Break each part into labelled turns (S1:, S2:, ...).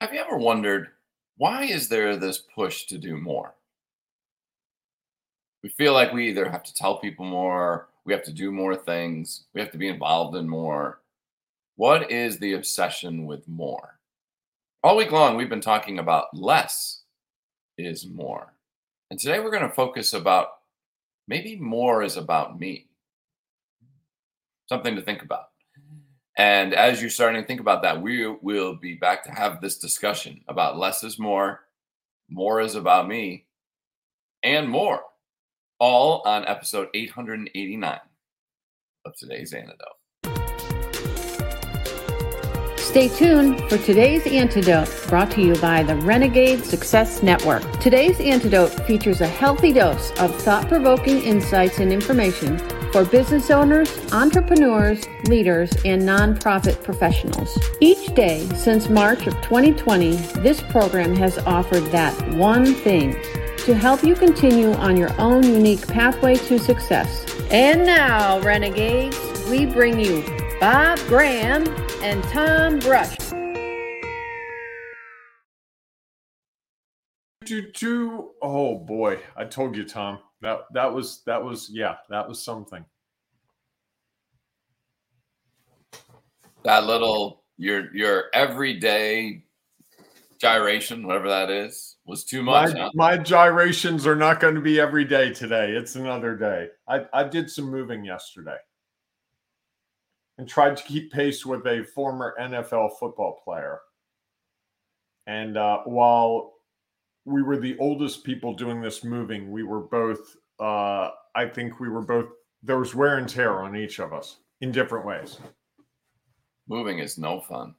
S1: Have you ever wondered why is there this push to do more? We feel like we either have to tell people more, we have to do more things, we have to be involved in more. What is the obsession with more? All week long, we've been talking about less is more. And today we're going to focus about maybe more is about me. Something to think about. And as you're starting to think about that, we will be back to have this discussion about less is more, more is about me, and more, all on episode 889 of today's Antidote.
S2: Stay tuned for today's antidote brought to you by the Renegade Success Network. Today's antidote features a healthy dose of thought provoking insights and information for business owners, entrepreneurs, leaders, and nonprofit professionals. Each day since March of 2020, this program has offered that one thing to help you continue on your own unique pathway to success. And now, Renegades, we bring you Bob Graham and Tom Brush.
S3: Oh boy, I told you, Tom. That that was that was yeah, that was something.
S1: That little your your everyday gyration, whatever that is, was too much.
S3: My,
S1: huh?
S3: my gyrations are not going to be every day today. It's another day. I, I did some moving yesterday and tried to keep pace with a former NFL football player. And uh, while we were the oldest people doing this moving, we were both, uh, I think we were both, there was wear and tear on each of us in different ways.
S1: Moving is no fun.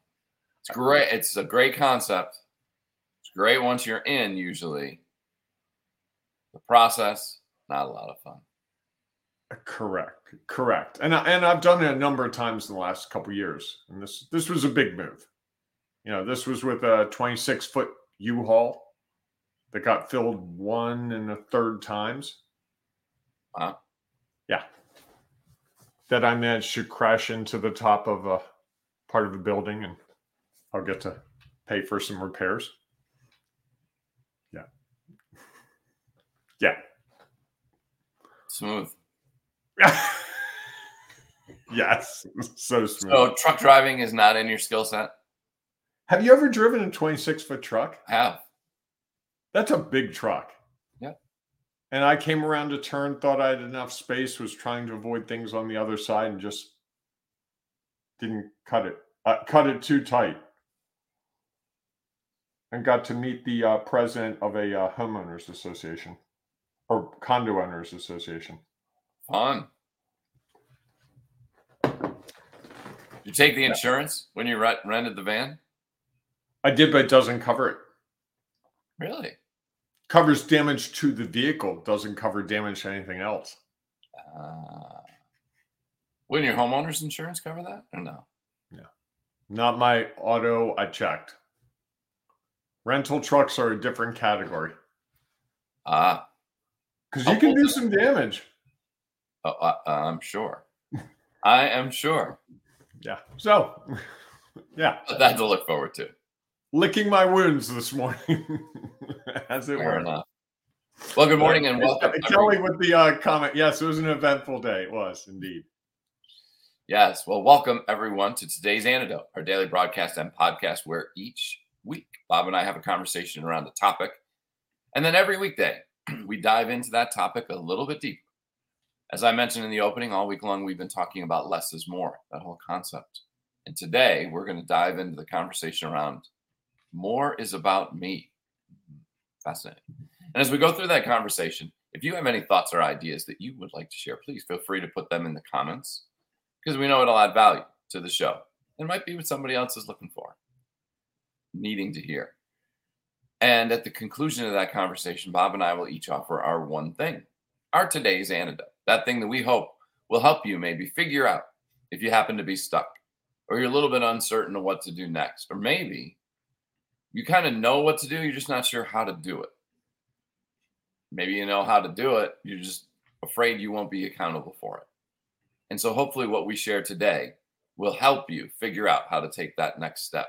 S1: It's great. It's a great concept. It's great once you're in, usually. The process, not a lot of fun.
S3: Correct, correct, and I, and I've done it a number of times in the last couple years, and this this was a big move. You know, this was with a 26 foot U-Haul that got filled one and a third times.
S1: Wow.
S3: Yeah, that I managed to crash into the top of a part of the building, and I'll get to pay for some repairs. Yeah, yeah.
S1: Smooth.
S3: yes, so smooth.
S1: So truck driving is not in your skill set.
S3: Have you ever driven a 26 foot truck?
S1: I have.
S3: That's a big truck.
S1: Yeah.
S3: And I came around a turn, thought I had enough space, was trying to avoid things on the other side, and just didn't cut it. Uh, cut it too tight. And got to meet the uh, president of a uh, homeowners association or condo owners association.
S1: Fun. You take the insurance when you rented the van?
S3: I did, but it doesn't cover it.
S1: Really?
S3: Covers damage to the vehicle, doesn't cover damage to anything else.
S1: Uh, wouldn't your homeowner's insurance cover that or no?
S3: Not my auto. I checked. Rental trucks are a different category
S1: Ah,
S3: because you can do some damage.
S1: oh, uh, I'm sure. I am sure.
S3: Yeah. So, yeah,
S1: that to look forward to.
S3: Licking my wounds this morning, as it
S1: Fair
S3: were.
S1: enough. Well, good morning and welcome.
S3: Kelly with the uh, comment. Yes, it was an eventful day. It was indeed.
S1: Yes. Well, welcome everyone to today's Antidote, our daily broadcast and podcast where each week Bob and I have a conversation around the topic. And then every weekday, we dive into that topic a little bit deeper. As I mentioned in the opening, all week long, we've been talking about less is more, that whole concept. And today, we're going to dive into the conversation around more is about me. Fascinating. And as we go through that conversation, if you have any thoughts or ideas that you would like to share, please feel free to put them in the comments because we know it'll add value to the show. It might be what somebody else is looking for, needing to hear. And at the conclusion of that conversation, Bob and I will each offer our one thing, our today's antidote, that thing that we hope will help you maybe figure out if you happen to be stuck or you're a little bit uncertain of what to do next, or maybe you kind of know what to do, you're just not sure how to do it. Maybe you know how to do it, you're just afraid you won't be accountable for it. And so, hopefully, what we share today will help you figure out how to take that next step.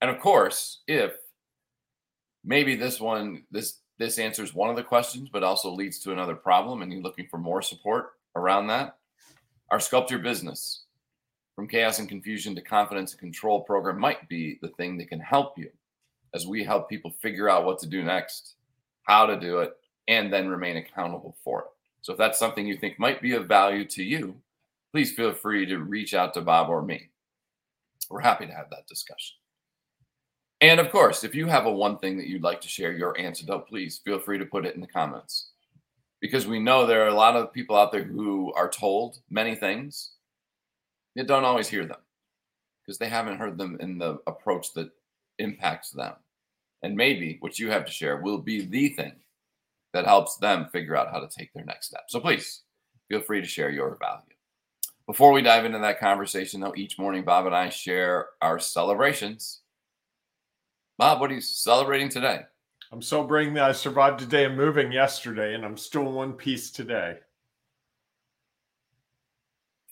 S1: And of course, if maybe this one, this this answers one of the questions, but also leads to another problem, and you're looking for more support around that. Our Sculpt Your Business from chaos and confusion to confidence and control program might be the thing that can help you as we help people figure out what to do next, how to do it, and then remain accountable for it. So if that's something you think might be of value to you, please feel free to reach out to Bob or me. We're happy to have that discussion. And of course, if you have a one thing that you'd like to share your antidote, please feel free to put it in the comments. Because we know there are a lot of people out there who are told many things, yet don't always hear them because they haven't heard them in the approach that impacts them. And maybe what you have to share will be the thing that helps them figure out how to take their next step. So please feel free to share your value. Before we dive into that conversation, though, each morning Bob and I share our celebrations. Bob, what are you celebrating today?
S3: I'm celebrating that I survived a day of moving yesterday and I'm still in one piece today.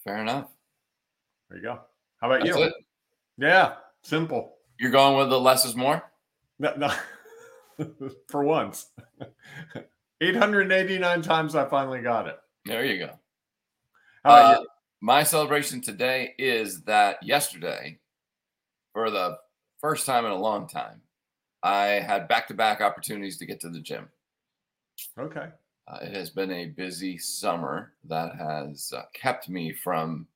S1: Fair enough.
S3: There you go. How about
S1: That's
S3: you?
S1: it.
S3: Yeah, simple.
S1: You're going with the less is more?
S3: No, no. For once. 889 times I finally got it.
S1: There you go. Uh,
S3: you?
S1: my celebration today is that yesterday, for the first time in a long time, I had back to back opportunities to get to the gym.
S3: Okay.
S1: Uh, it has been a busy summer that has uh, kept me from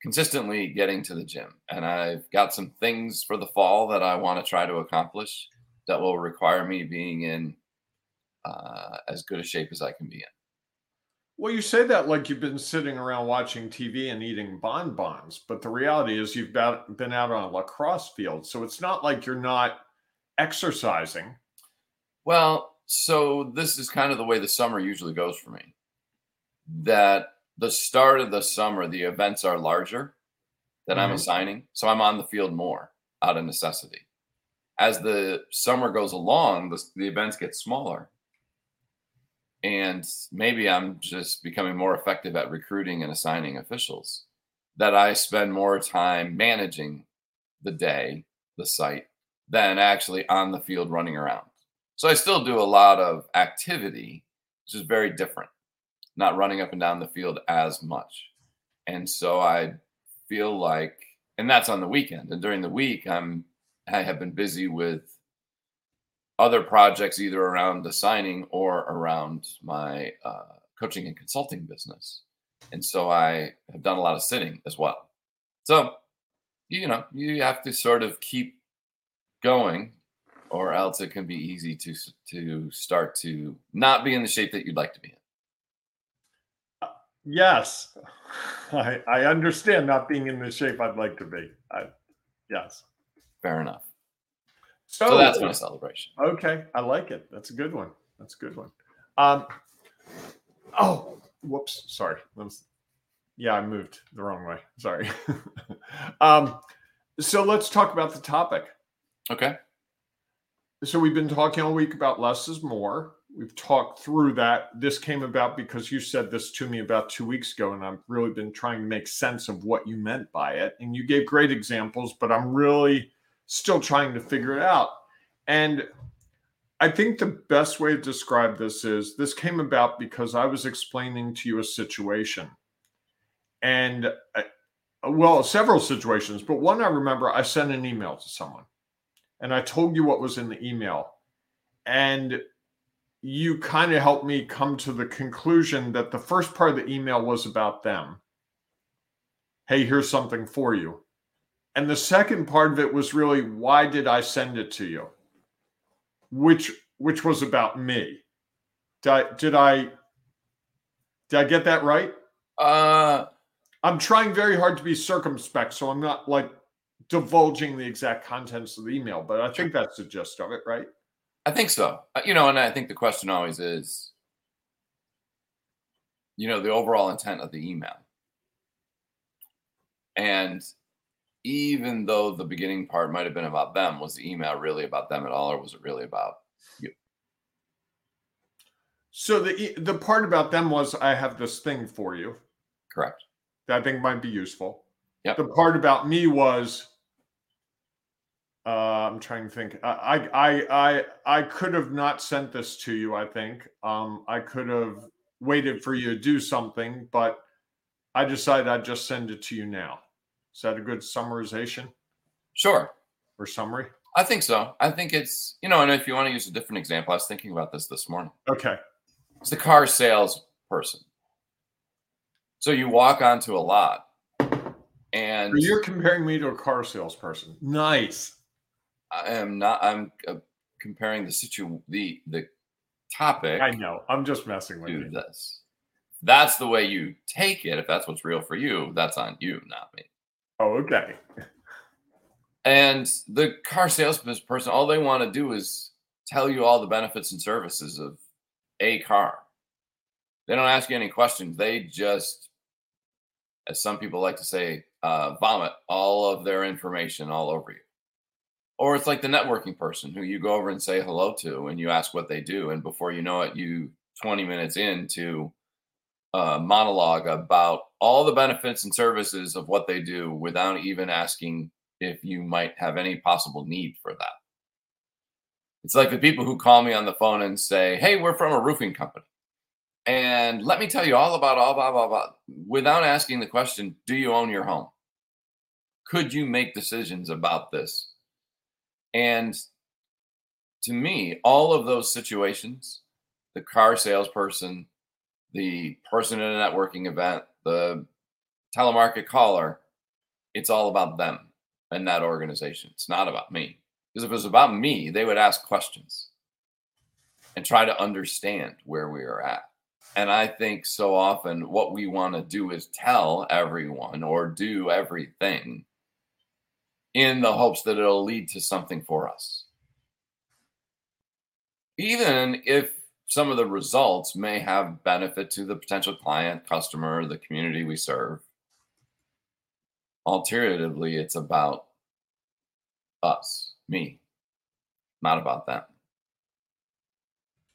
S1: consistently getting to the gym. And I've got some things for the fall that I want to try to accomplish that will require me being in uh, as good a shape as I can be in.
S3: Well, you say that like you've been sitting around watching TV and eating bonbons, but the reality is you've been out on a lacrosse field. So it's not like you're not exercising.
S1: Well, so this is kind of the way the summer usually goes for me. That the start of the summer, the events are larger that I'm
S3: Mhm.
S1: assigning. So I'm on the field more out of necessity. As the summer goes along, the, the events get smaller. And maybe I'm just becoming more effective at recruiting and assigning officials. That I spend more time managing the day, the site, than actually on the field running around. So I still do a lot of activity, which is very different, not running up and down the field as much. And so I feel like, and that's on the weekend. And during the week, I'm I have been busy with other projects, either around the signing or around my uh, coaching and consulting business. And so I have done a lot of sitting as well. So, you know, you have to sort of keep going or else it can be easy to to start to not be in the shape that you'd like to be in.
S3: Yes. I, I understand not being in the shape I'd like to be. I, yes.
S1: Fair enough.
S3: So,
S1: So that's my celebration.
S3: Okay, I like it. That's a good one. That's a good one. Um, oh, whoops, sorry. Was- yeah, I moved the wrong way. Sorry. um, so let's talk about the topic.
S1: Okay.
S3: So we've been talking all week about less is more. We've talked through that. This came about because you said this to me about two weeks ago, and I've really been trying to make sense of what you meant by it. And you gave great examples, but I'm really still trying to figure it out. And I think the best way to describe this is this came about because I was explaining to you a situation. And I, well, several situations, but one I remember I sent an email to someone and I told you what was in the email. And you kind of helped me come to the conclusion that the first part of the email was about them. Hey, here's something for you. And the second part of it was really why did I send it to you? Which which was about me. Did I did I did I get that right?
S1: Uh
S3: I'm trying very hard to be circumspect, so I'm not like divulging the exact contents of the email, but I think that's the gist of it, right?
S1: I think so. Uh, You know, and I think the question always is, you know, the overall intent of the email. And even though the beginning part might have been about them, was the email really about them at all, or was it really about you?
S3: So the the part about them was I have this thing for you
S1: correct?
S3: that I think might be useful.
S1: Yep.
S3: The part about me was Uh, I'm trying to think. I, I I I could have not sent this to you. I think um, I could have waited for you to do something, but I decided I'd just send it to you now. Is that a good summarization
S1: Sure.
S3: or summary?
S1: I think so. I think it's, you know, and if you want to use a different example, I was thinking about this this morning.
S3: Okay.
S1: It's the car sales person. So you walk onto a lot and
S3: So you're comparing me to a car salesperson. Nice.
S1: I am not, I'm uh, comparing the situ, the, the topic
S3: I know. I'm just messing with you.
S1: this. That's the way you take it. If that's what's real for you, that's on you, not me.
S3: Oh, okay.
S1: And the car salesperson, all they want to do is tell you all the benefits and services of a car. They don't ask you any questions. They just, as some people like to say, uh, vomit all of their information all over you. Or it's like the networking person who you go over and say hello to and you ask what they do. And before you know it, you 20 minutes into a monologue about all the benefits and services of what they do without even asking if you might have any possible need for that. It's like the people who call me on the phone and say, Hey, we're from a roofing company. And let me tell you all about all blah, blah, blah, without asking the question, Do you own your home? Could you make decisions about this? And to me, all of those situations, the car salesperson, the person at a networking event, the telemarket caller, it's all about them and that organization. It's not about me. Because if it was about me, they would ask questions and try to understand where we are at. And I think so often what we want to do is tell everyone or do everything in the hopes that it'll lead to something for us. Even if some of the results may have benefit to the potential client, customer, the community we serve. Alternatively, it's about us, me, not about them.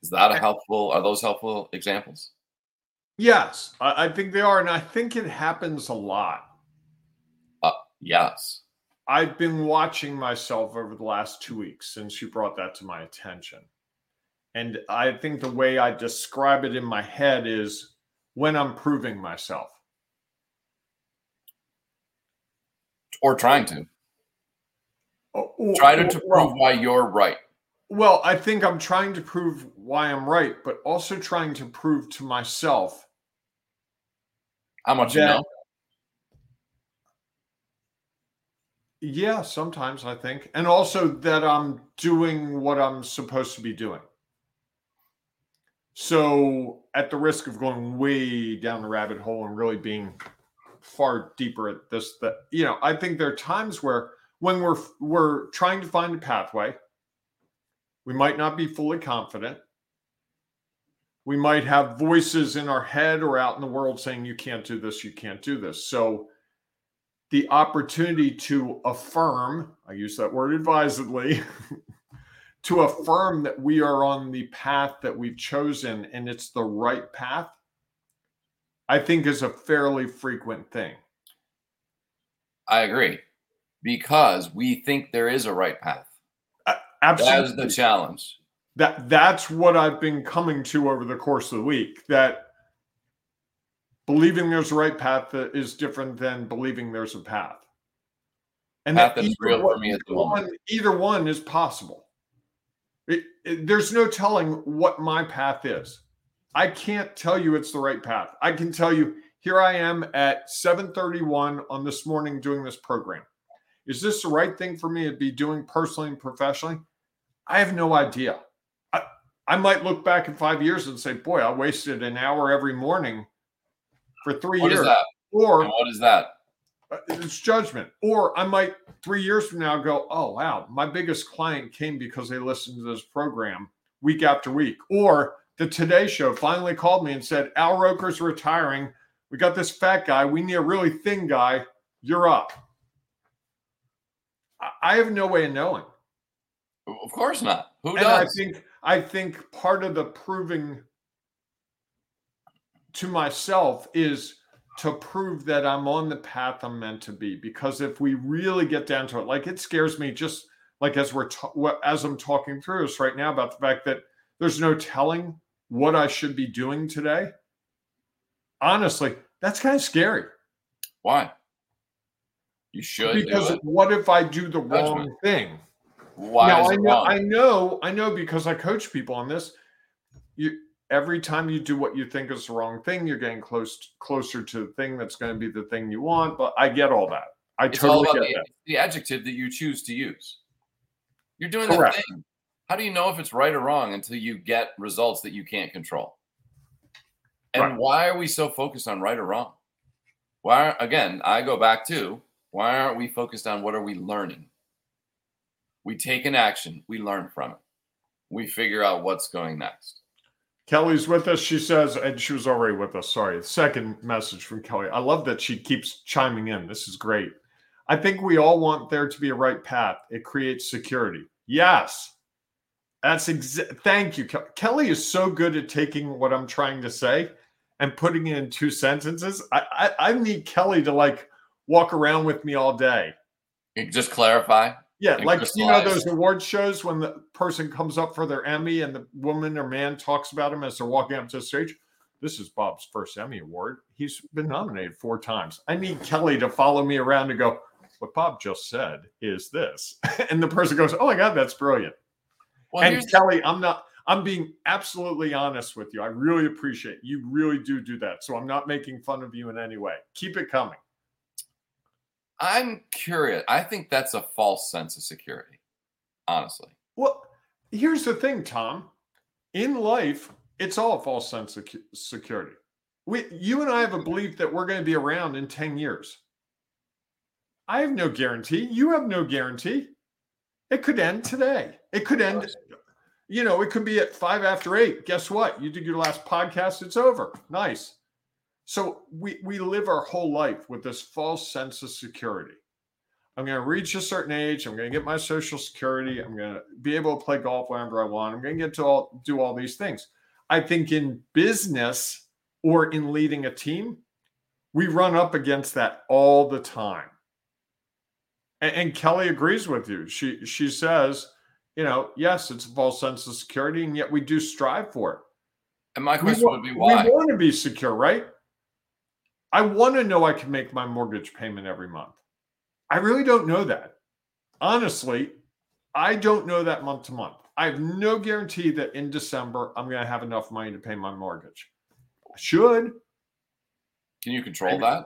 S1: Is that a helpful? Are those helpful examples?
S3: Yes, I, I think they are. And I think it happens a lot.
S1: Uh, yes.
S3: I've been watching myself over the last two weeks since you brought that to my attention. And I think the way I describe it in my head is when I'm proving myself.
S1: Or trying to
S3: Oh, oh,
S1: try to, to oh,
S3: well-
S1: prove why you're right.
S3: Well, I think I'm trying to prove why I'm right, but also trying to prove to myself
S1: How much you
S3: that-
S1: know?
S3: Yeah, sometimes I think. And also that I'm doing what I'm supposed to be doing. So, at the risk of going way down the rabbit hole and really being far deeper at this that you know, I think there are times where when we're we're trying to find a pathway, we might not be fully confident. We might have voices in our head or out in the world saying you can't do this, you can't do this. So, the opportunity to affirm, I use that word advisedly, to affirm that we are on the path that we've chosen and it's the right path, I think is a fairly frequent thing.
S1: I agree. Because we think there is a right path. That
S3: Absolutely.
S1: is the challenge.
S3: that that's what I've been coming to over the course of the week. That believing there's a right path is different than believing there's a path. And
S1: Path
S3: that
S1: that is real for me at the moment.
S3: one, either one is possible. It- it- there's no telling what my path is. I can't tell you it's the right path. I can tell you here I am at 7:31 on this morning doing this program. Is this the right thing for me to be doing personally and professionally? I have no idea. I, I might look back in five years and say, boy, I wasted an hour every morning for three
S1: What is
S3: years.
S1: that?
S3: Or
S1: And what is that?
S3: Uh, it's judgment. Or I might three years from now go, oh wow, my biggest client came because they listened to this program week after week. Or the Today Show finally called me and said, Al Roker's retiring. We got this fat guy. We need a really thin guy. You're up. I- have no way of knowing.
S1: Of course not. Who
S3: and I think I think part of the proving to myself is to prove that I'm on the path I'm meant to be. Because if we really get down to it, like it scares me just like as we're ta- as I'm talking through this right now about the fact that there's no telling what I should be doing today. Honestly, that's kind of scary.
S1: Why? You should
S3: because what if I do the
S1: Judgment.
S3: wrong thing?
S1: Why
S3: now, I know,
S1: wrong?
S3: I know, I know because I coach people on this. You every time you do what you think is the wrong thing, you're getting close closer to the thing that's going to be the thing you want. But I get all that. I
S1: it's all
S3: totally
S1: about
S3: get
S1: the,
S3: that.
S1: the adjective that you choose to use. You're doing
S3: Correct.
S1: that thing. How do you know if it's right or wrong until you get results that you can't control? And
S3: Right.
S1: why are we so focused on right or wrong? Why again, I go back to why aren't we focused on what are we learning? We take an action, we learn from it. We figure out what's going next.
S3: Kelly's with us. She says, and she was already with us. Sorry. Second message from Kelly. I love that she keeps chiming in. This is great. I think we all want there to be a right path. It creates security. Yes. That's exa- thank you. Ke- Kelly is so good at taking what I'm trying to say and putting it in two sentences. I, I, I need Kelly to like walk around with me all day.
S1: Just clarify.
S3: Yeah, like you know those award shows when the person comes up for their Emmy and the woman or man talks about him as they're walking up to the stage. This is Bob's first Emmy award. He's been nominated four times. I need Kelly to follow me around and go, "What Bob just said is this," and the person goes, "Oh my God, that's brilliant."
S1: Well,
S3: and Kelly, I'm not. I'm being absolutely honest with you. I really appreciate you. Really do do that. So I'm not making fun of you in any way. Keep it coming.
S1: I'm curious. I think that's a false sense of security, honestly.
S3: Well, here's the thing, Tom. In life, it's all a false sense of security. We, you and I have a belief that we're going to be around in 10 years. I have no guarantee. You have no guarantee. It could end today. It could end, you know, it could be at five after eight. Guess what? You did your last podcast, it's over. Nice. So we, we live our whole life with this false sense of security. I'm going to reach a certain age. I'm going to get my social security. I'm going to be able to play golf whenever I want. I'm going to get to all do all these things. I think in business or in leading a team, we run up against that all the time. And, and Kelly agrees with you. She she says, you know, yes, it's a false sense of security, and yet we do strive for it.
S1: And my question
S3: wa-
S1: would be why?
S3: We want to be secure, right? I want to know I can make my mortgage payment every month. I really don't know that. Honestly, I don't know that month to month. I have no guarantee that in December I'm going to have enough money to pay my mortgage. I should.
S1: Can you control
S3: I mean-
S1: that?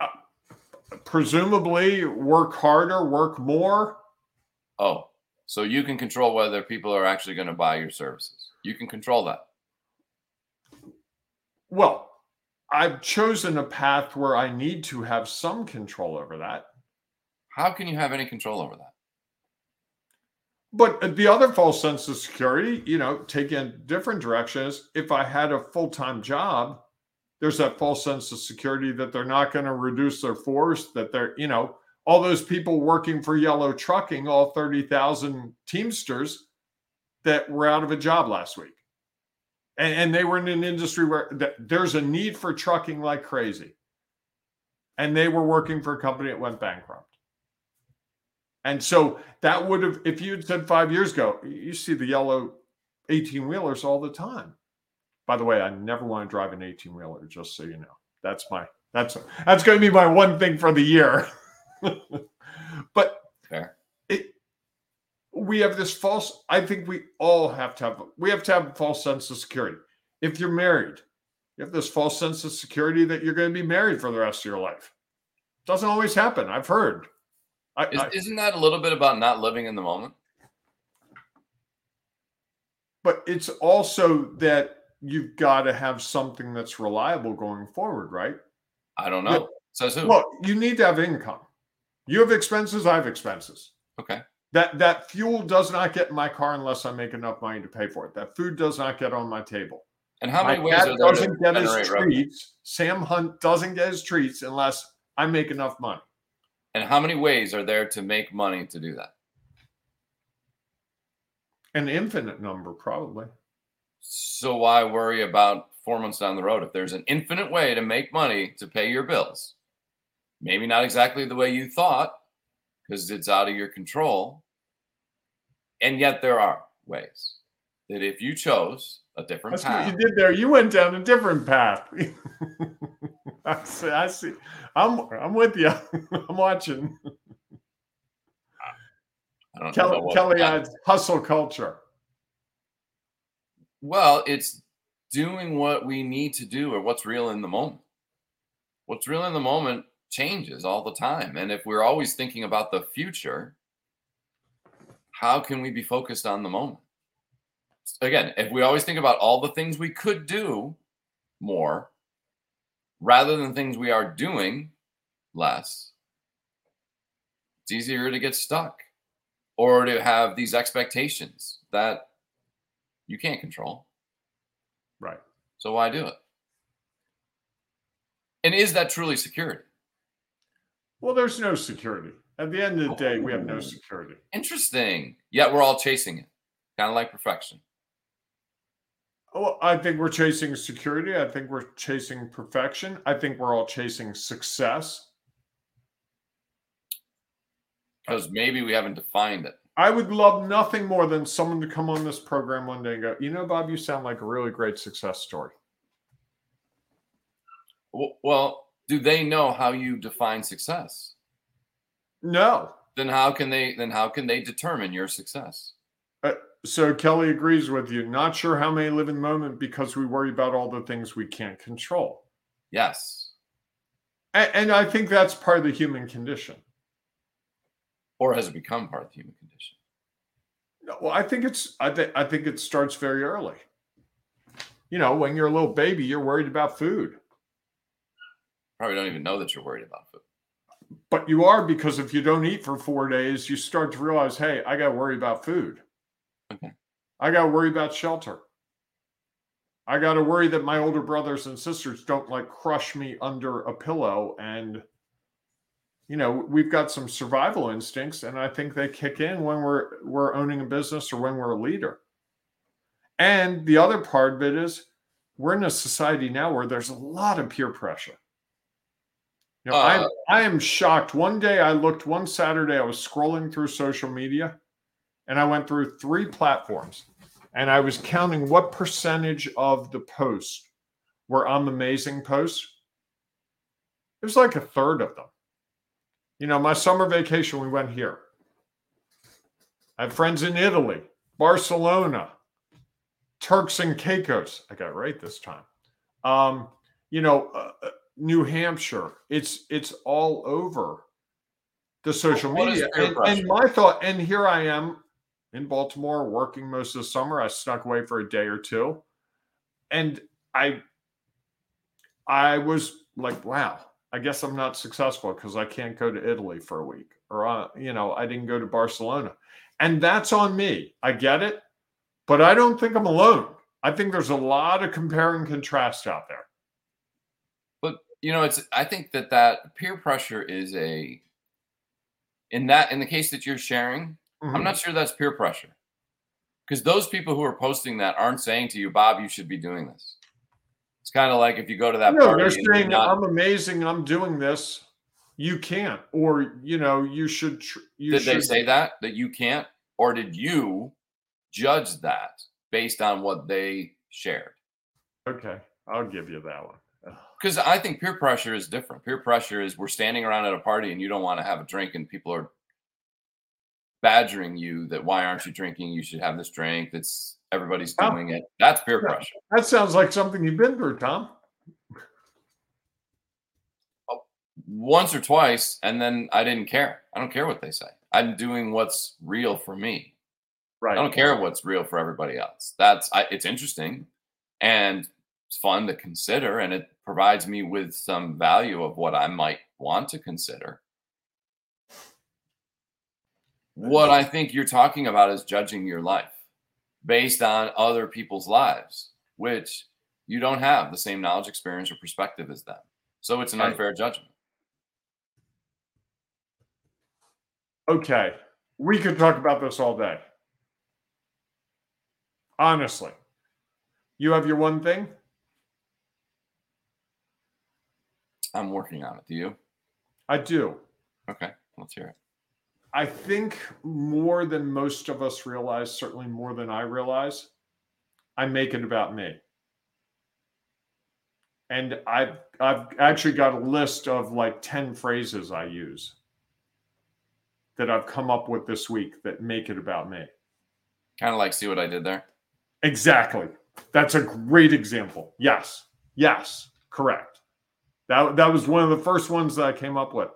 S3: Uh, presumably work harder, work more.
S1: Oh, so you can control whether people are actually going to buy your services. You can control that.
S3: Well, I've chosen a path where I need to have some control over that.
S1: How can you have any control over that?
S3: But uh, the other false sense of security, you know, taking a different direction is if I had a full time job, there's that false sense of security that they're not going to reduce their force, that they're, you know, all those people working for Yellow Trucking, all 30,000 Teamsters that were out of a job last week. And, and they were in an industry where th- there's a need for trucking like crazy. And they were working for a company that went bankrupt. And so that would have, if you had said five years ago, you see the yellow 18 wheelers all the time. By the way, I never want to drive an 18 wheeler, just so you know. That's my, that's, that's going to be my one thing for the year. but
S1: Fair.
S3: it, we have this false, I think we all have to have, we have to have a false sense of security. If you're married, you have this false sense of security that you're going to be married for the rest of your life. Doesn't always happen. I've heard. I,
S1: Is,
S3: I-
S1: isn't that a little bit about not living in the moment?
S3: but it's also that you've got to have something that's reliable going forward, right?
S1: I don't know.
S3: Yeah.
S1: Says who?
S3: Look, you need to have income. You have expenses, I have expenses.
S1: okay.
S3: That that fuel does not get in my car unless I make enough money to pay for it. That food does not get on my table.
S1: And how
S3: my
S1: many ways
S3: cat
S1: are there
S3: doesn't get his
S1: revenue?
S3: treats. Sam Hunt doesn't get his treats unless I make enough money.
S1: And how many ways are there to make money to do that?
S3: An infinite number, probably.
S1: So why worry about four months down the road if there's an infinite way to make money to pay your bills? Maybe not exactly the way you thought, because it's out of your control. And yet there are ways that if you chose a different
S3: That's
S1: path,
S3: what you did there. You went down a different path. I see. I see. I'm I'm with you. I'm watching.
S1: I don't
S3: Kelly,
S1: what
S3: Kelly hustle culture.
S1: Well, it's doing what we need to do or what's real in the moment. What's real in the moment changes all the time. And if we're always thinking about the future, how can we be focused on the moment? Again, if we always think about all the things we could do more rather than things we are doing less, it's easier to get stuck or to have these expectations that you can't control.
S3: Right.
S1: So why do it? And is that truly security?
S3: Well, there's no security. At the end of the oh, day, we have no
S1: Oh.
S3: security.
S1: Interesting. Yet we're all chasing it, kind of like perfection.
S3: Well, I think we're chasing security. I think we're chasing perfection. I think we're all chasing success.
S1: Because maybe we haven't defined it.
S3: I would love nothing more than someone to come on this program one day and go, you know, Bob, you sound like a really great success story.
S1: Well, do they know how you define success?
S3: No.
S1: Then how can they then how can they determine your success?
S3: Uh, so Kelly agrees with you. Not sure how many live in the moment because we worry about all the things we can't control.
S1: Yes.
S3: And, and I think that's part of the human condition.
S1: Or has it become part of the human condition?
S3: No, Well, I think it's I think I think it starts very early. You know, when you're a little baby, you're worried about food.
S1: Probably don't even know that you're worried about food.
S3: But you are because if you don't eat for four days, you start to realize, hey, I got to worry about food.
S1: Okay.
S3: I got to worry about shelter. I got to worry that my older brothers and sisters don't like crush me under a pillow. And, you know, we've got some survival instincts, and I think they kick in when we're we're owning a business or when we're a leader. And the other part of it is we're in a society now where there's a lot of peer pressure. You know,
S1: Uh,
S3: I I am shocked. One day I looked one Saturday, I was scrolling through social media and I went through three platforms and I was counting what percentage of the posts were I'm amazing posts. It was like a third of them. You know, my summer vacation, we went here. I have friends in Italy, Barcelona, Turks and Caicos. I got it right this time. Um, you know, uh, uh, New Hampshire. It's it's all over the social
S1: What
S3: media. And, and my thought, and here I am in Baltimore working most of the summer. I snuck away for a day or two. And I I was like, wow, I guess I'm not successful because I can't go to Italy for a week. Or uh, you know, I didn't go to Barcelona. And that's on me. I get it. But I don't think I'm alone. I think there's a lot of compare and contrast out there.
S1: You know, it's I think that that peer pressure is a in that in the case that you're sharing,
S3: Mhm.
S1: I'm not sure that's peer pressure. Because those people who are posting that aren't saying to you, Bob, you should be doing this. It's kind of like if you go to that
S3: no,
S1: party.
S3: they're saying
S1: not-
S3: I'm amazing. I'm doing this. You can't, or you know, you should. Tr- you
S1: did
S3: should.
S1: they say that that you can't, or did you judge that based on what they shared?
S3: Okay, I'll give you that one.
S1: Because I think peer pressure is different. Peer pressure is we're standing around at a party and you don't want to have a drink, and people are badgering you that why aren't you drinking? You should have this drink. That's everybody's
S3: Oh.
S1: doing it. That's peer
S3: Yeah.
S1: pressure.
S3: That sounds like something you've been through, Tom.
S1: Oh, once or twice, and then I didn't care. I don't care what they say. I'm doing what's real for me.
S3: Right.
S1: I don't care what's real for everybody else. That's I, it's interesting and it's fun to consider, and it provides me with some value of what I might want to consider. What I think you're talking about is judging your life based on other people's lives, which you don't have the same knowledge, experience, or perspective as them. So it's an unfair judgment.
S3: Okay, we could talk about this all day. Honestly, you have your one thing.
S1: I'm working on it. Do you?
S3: I do.
S1: Okay, let's hear it.
S3: I think more than most of us realize, certainly more than I realize, I make it about me. And I've I've actually got a list of like 10 phrases I use that I've come up with this week that make it about me.
S1: Kind of like see what I did there.
S3: Exactly. That's a great example. Yes. Yes. Correct. That that was one of the first ones that I came up with.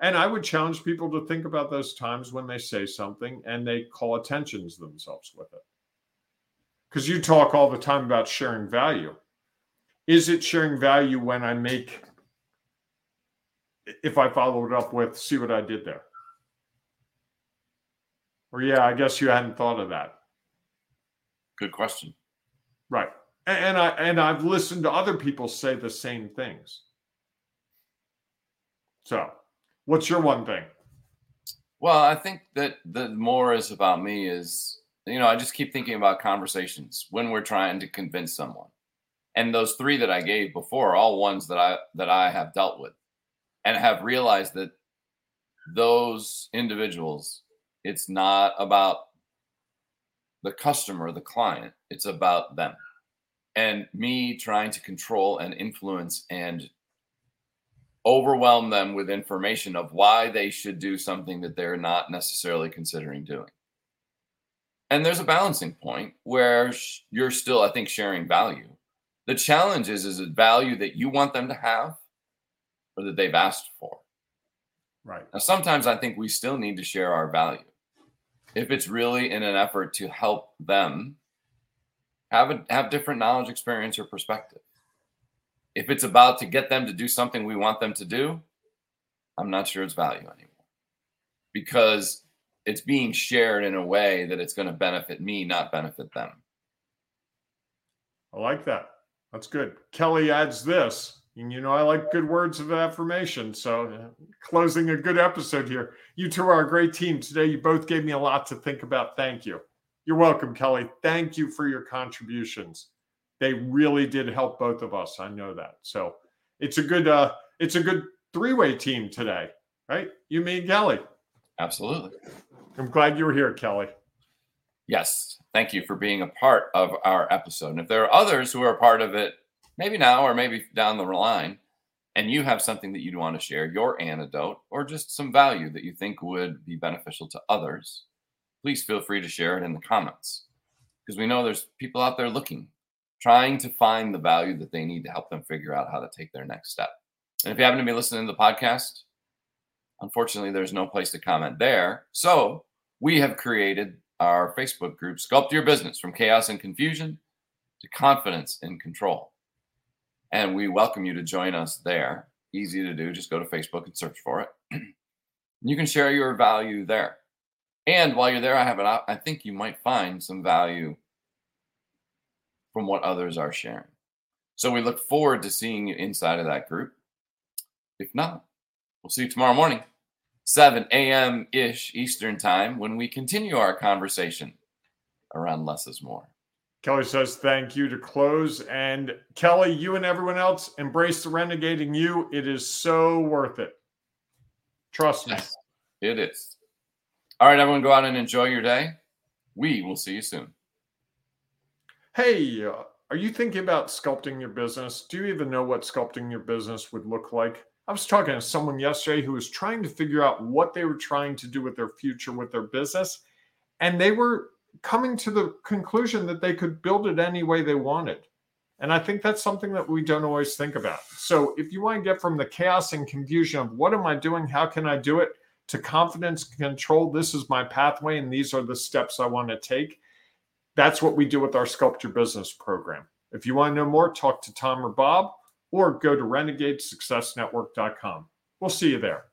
S3: And I would challenge people to think about those times when they say something and they call attention to themselves with it. Because you talk all the time about sharing value. Is it sharing value when I make, if I follow it up with, see what I did there? Or, yeah, I guess you hadn't thought of that.
S1: Good question.
S3: Right. And I and I've listened to other people say the same things. So What's your one thing?
S1: Well, I think that the more is about me is, you know, I just keep thinking about conversations when we're trying to convince someone. And those three that I gave before are all ones that I that I have dealt with and have realized that those individuals, it's not about the customer, the client, it's about them. And me trying to control and influence and overwhelm them with information of why they should do something that they're not necessarily considering doing. And there's a balancing point where you're still, I think, sharing value. The challenge is is it value that you want them to have or that they've asked for?
S3: Right.
S1: Now, sometimes I think we still need to share our value if it's really in an effort to help them have a have different knowledge, experience, or perspective. If it's about to get them to do something we want them to do, I'm not sure it's value anymore because it's being shared in a way that it's going to benefit me, not benefit them.
S3: I like that. That's good. Kelly adds this. And you know, I like good words of affirmation. So, uh, closing a good episode here. You two are a great team today. You both gave me a lot to think about. Thank you. You're welcome, Kelly. Thank you for your contributions they really did help both of us. I know that. So it's a good uh it's a good three-way team today, right? You mean Kelly.
S1: Absolutely.
S3: I'm glad you were here, Kelly.
S1: Yes. Thank you for being a part of our episode. And if there are others who are a part of it, maybe now or maybe down the line, and you have something that you'd want to share, your antidote, or just some value that you think would be beneficial to others, please feel free to share it in the comments. Because we know there's people out there looking trying to find the value that they need to help them figure out how to take their next step. And if you happen to be listening to the podcast, unfortunately, there's no place to comment there. So we have created our Facebook group, Sculpt Your Business from Chaos and Confusion to Confidence and Control. And we welcome you to join us there. Easy to do. Just go to Facebook and search for it. you can share your value there. And while you're there, I have an I think you might find some value from what others are sharing. So we look forward to seeing you inside of that group. If not, we'll see you tomorrow morning, 7 a.m. ish Eastern time, when we continue our conversation around less is more.
S3: Kelly says thank you to close. And Kelly, you and everyone else embrace the renegading you. It is so worth it. Trust me.
S1: Yes, it is. All right, everyone, go out and enjoy your day. We will see you soon.
S3: Hey, uh, are you thinking about sculpting your business? Do you even know what sculpting your business would look like? I was talking to someone yesterday who was trying to figure out what they were trying to do with their future with their business. And they were coming to the conclusion that they could build it any way they wanted. And I think that's something that we don't always think about. So if you want to get from the chaos and confusion of what am I doing? How can I do it? to confidence control, this is my pathway and these are the steps I want to take that's what we do with our Sculpt Your Business program. If you want to know more, talk to Tom or Bob or go to renegadesuccessnetwork.com. We'll see you there.